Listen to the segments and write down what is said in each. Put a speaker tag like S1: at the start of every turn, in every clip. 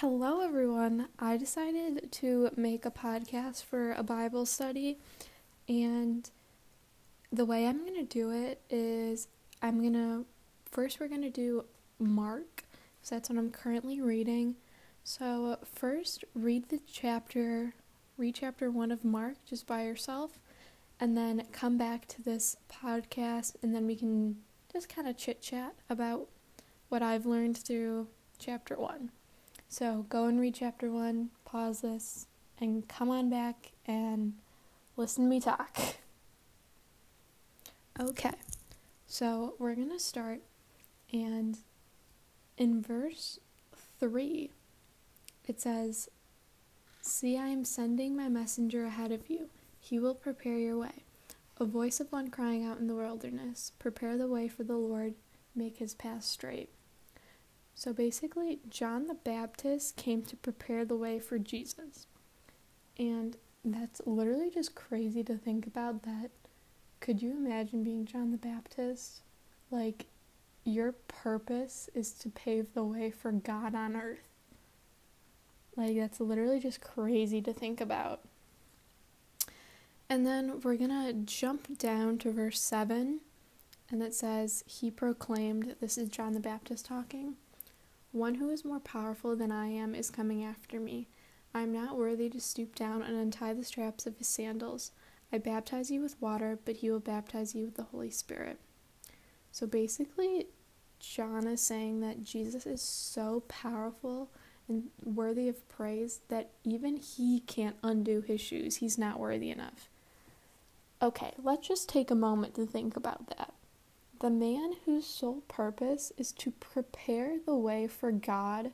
S1: Hello, everyone. I decided to make a podcast for a Bible study, and the way I'm going to do it is I'm going to first, we're going to do Mark, so that's what I'm currently reading. So, first, read the chapter, read chapter one of Mark just by yourself, and then come back to this podcast, and then we can just kind of chit chat about what I've learned through chapter one. So go and read chapter one, pause this, and come on back and listen to me talk. Okay, so we're going to start, and in verse 3, it says, See, I am sending my messenger ahead of you. He will prepare your way. A voice of one crying out in the wilderness, Prepare the way for the Lord, make his path straight. So basically, John the Baptist came to prepare the way for Jesus. And that's literally just crazy to think about that. Could you imagine being John the Baptist? Like, your purpose is to pave the way for God on earth. Like, that's literally just crazy to think about. And then we're gonna jump down to verse 7, and it says, He proclaimed, this is John the Baptist talking. One who is more powerful than I am is coming after me. I am not worthy to stoop down and untie the straps of his sandals. I baptize you with water, but he will baptize you with the Holy Spirit. So basically, John is saying that Jesus is so powerful and worthy of praise that even he can't undo his shoes. He's not worthy enough. Okay, let's just take a moment to think about that. The man whose sole purpose is to prepare the way for God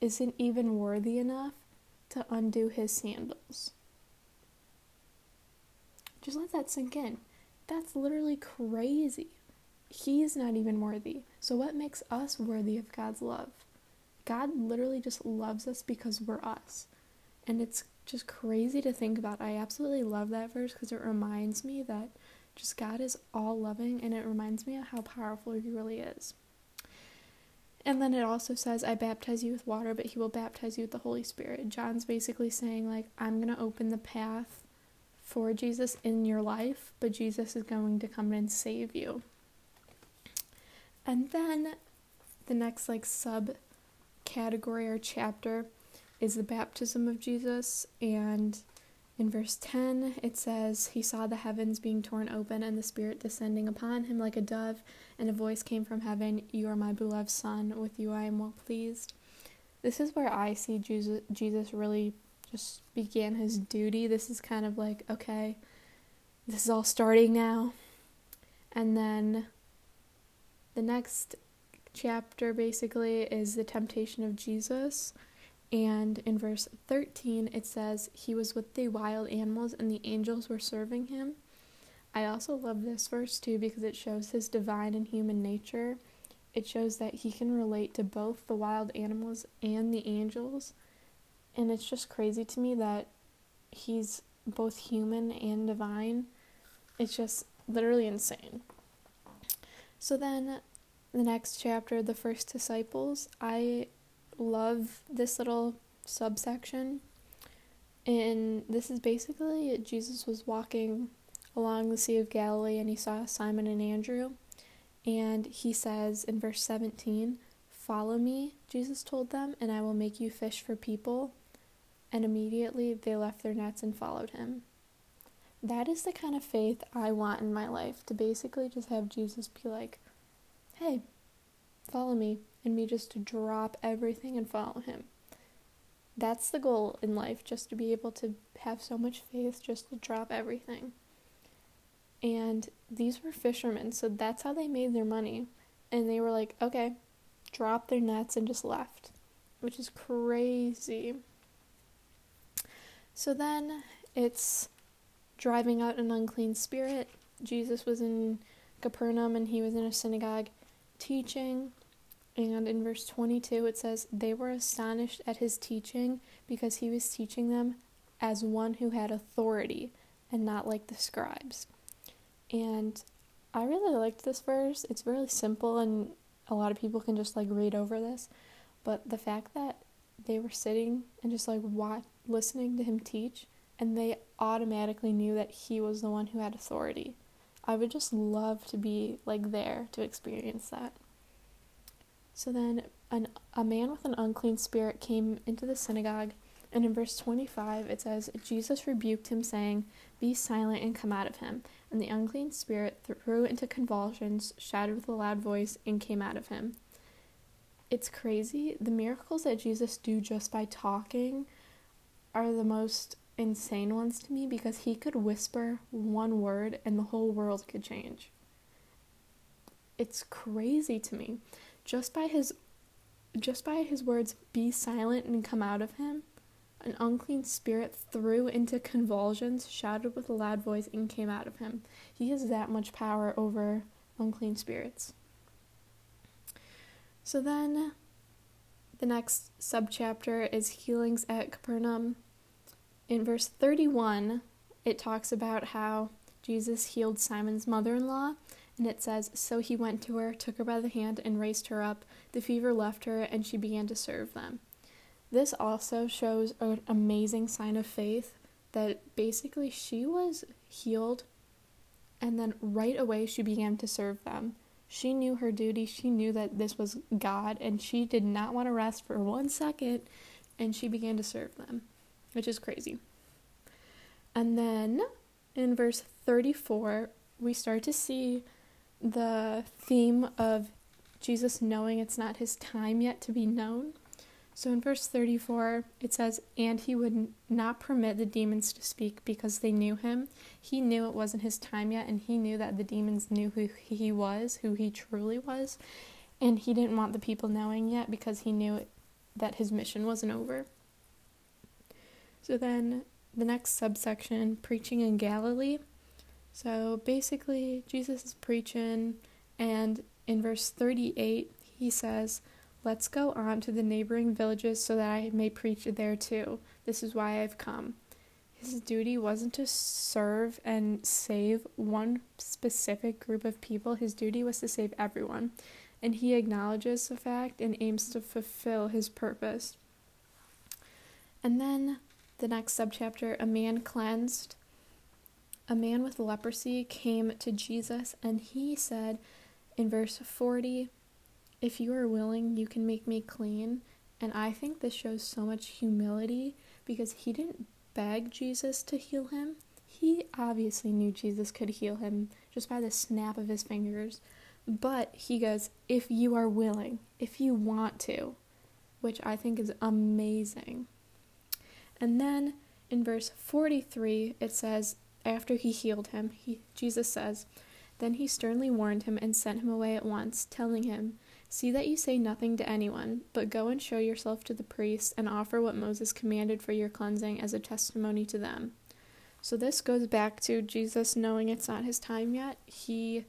S1: isn't even worthy enough to undo his sandals. Just let that sink in. That's literally crazy. He's not even worthy. So, what makes us worthy of God's love? God literally just loves us because we're us. And it's just crazy to think about. I absolutely love that verse because it reminds me that just God is all loving and it reminds me of how powerful He really is. And then it also says, I baptize you with water, but He will baptize you with the Holy Spirit. John's basically saying, like, I'm going to open the path for Jesus in your life, but Jesus is going to come and save you. And then the next, like, sub category or chapter is the baptism of Jesus. And in verse 10, it says, He saw the heavens being torn open and the Spirit descending upon him like a dove, and a voice came from heaven You are my beloved Son, with you I am well pleased. This is where I see Jesus, really just began his duty. This is kind of like, okay, this is all starting now. And then the next chapter basically is the temptation of Jesus. And in verse 13, it says, He was with the wild animals and the angels were serving him. I also love this verse too because it shows his divine and human nature. It shows that he can relate to both the wild animals and the angels. And it's just crazy to me that he's both human and divine. It's just literally insane. So then, the next chapter, the first disciples, I love this little subsection. And this is basically Jesus was walking along the Sea of Galilee and he saw Simon and Andrew. And he says in verse 17, Follow me, Jesus told them, and I will make you fish for people. And immediately they left their nets and followed him. That is the kind of faith I want in my life to basically just have Jesus be like, Hey, follow me and me just to drop everything and follow him. That's the goal in life, just to be able to have so much faith, just to drop everything. And these were fishermen, so that's how they made their money. And they were like, okay, drop their nets and just left, which is crazy. So then it's driving out an unclean spirit. Jesus was in Capernaum and he was in a synagogue teaching. And in verse 22, it says, They were astonished at his teaching because he was teaching them as one who had authority and not like the scribes. And I really liked this verse. It's really simple, and a lot of people can just like read over this. But the fact that they were sitting and just like what listening to him teach and they automatically knew that he was the one who had authority. I would just love to be like there to experience that. So then an, a man with an unclean spirit came into the synagogue, and in verse 25 it says, Jesus rebuked him, saying, Be silent and come out of him. And the unclean spirit threw into convulsions, shouted with a loud voice, and came out of him. It's crazy. The miracles that Jesus do just by talking are the most insane ones to me because he could whisper one word and the whole world could change. It's crazy to me. Just by his just by his words be silent and come out of him, an unclean spirit threw into convulsions, shouted with a loud voice, and came out of him. He has that much power over unclean spirits. So then the next subchapter is healings at Capernaum. In verse 31, it talks about how Jesus healed Simon's mother in law, and it says, So he went to her, took her by the hand, and raised her up. The fever left her, and she began to serve them. This also shows an amazing sign of faith that basically she was healed, and then right away she began to serve them. She knew her duty, she knew that this was God, and she did not want to rest for one second, and she began to serve them which is crazy. And then in verse 34, we start to see the theme of Jesus knowing it's not his time yet to be known. So in verse 34, it says, And he would not permit the demons to speak because they knew him. He knew it wasn't his time yet, and he knew that the demons knew who he was, who he truly was. And he didn't want the people knowing yet because he knew that his mission wasn't over. So then the next subsection, preaching in Galilee. So basically, Jesus is preaching, and in verse 38, he says, Let's go on to the neighboring villages so that I may preach there too. This is why I've come. His duty wasn't to serve and save one specific group of people, his duty was to save everyone. And he acknowledges the fact and aims to fulfill his purpose. And then the next subchapter, a man cleansed. A man with leprosy came to Jesus, and he said in verse 40, If you are willing, you can make me clean. And I think this shows so much humility because he didn't beg Jesus to heal him. He obviously knew Jesus could heal him just by the snap of his fingers. But he goes, If you are willing, if you want to, which I think is amazing. And then in verse 43, it says, after he healed him, he, Jesus says, Then he sternly warned him and sent him away at once, telling him, See that you say nothing to anyone, but go and show yourself to the priests and offer what Moses commanded for your cleansing as a testimony to them. So this goes back to Jesus knowing it's not his time yet. He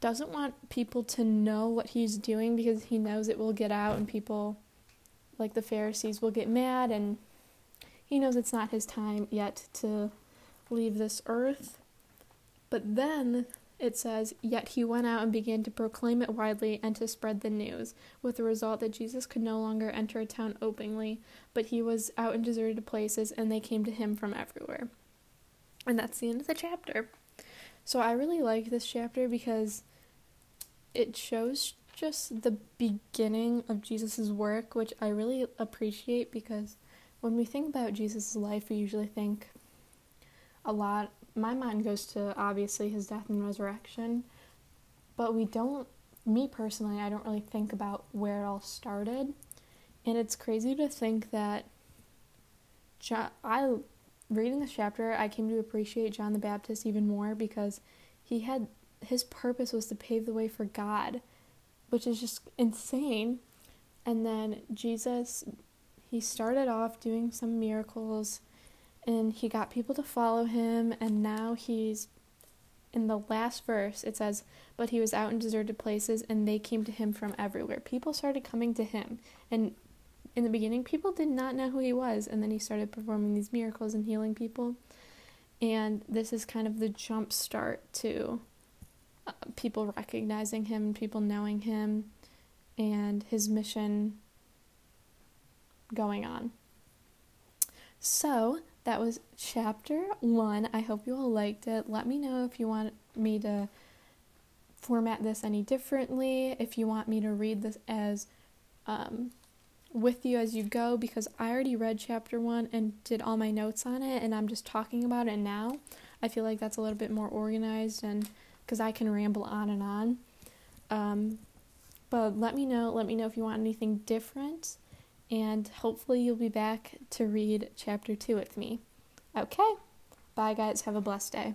S1: doesn't want people to know what he's doing because he knows it will get out and people like the Pharisees will get mad and he knows it's not his time yet to leave this earth. But then it says, Yet he went out and began to proclaim it widely and to spread the news, with the result that Jesus could no longer enter a town openly, but he was out in deserted places and they came to him from everywhere. And that's the end of the chapter. So I really like this chapter because it shows just the beginning of Jesus' work, which I really appreciate because when we think about Jesus' life, we usually think a lot. My mind goes to obviously his death and resurrection, but we don't, me personally, I don't really think about where it all started. And it's crazy to think that John, I, reading this chapter, I came to appreciate John the Baptist even more because he had, his purpose was to pave the way for God, which is just insane. And then Jesus he started off doing some miracles and he got people to follow him and now he's in the last verse it says but he was out in deserted places and they came to him from everywhere people started coming to him and in the beginning people did not know who he was and then he started performing these miracles and healing people and this is kind of the jump start to uh, people recognizing him people knowing him and his mission going on. So that was chapter one. I hope you all liked it. Let me know if you want me to format this any differently, if you want me to read this as um, with you as you go, because I already read chapter one and did all my notes on it, and I'm just talking about it now. I feel like that's a little bit more organized and because I can ramble on and on. Um, but let me know. Let me know if you want anything different, and hopefully you'll be back to read chapter two with me. Okay. Bye, guys. Have a blessed day.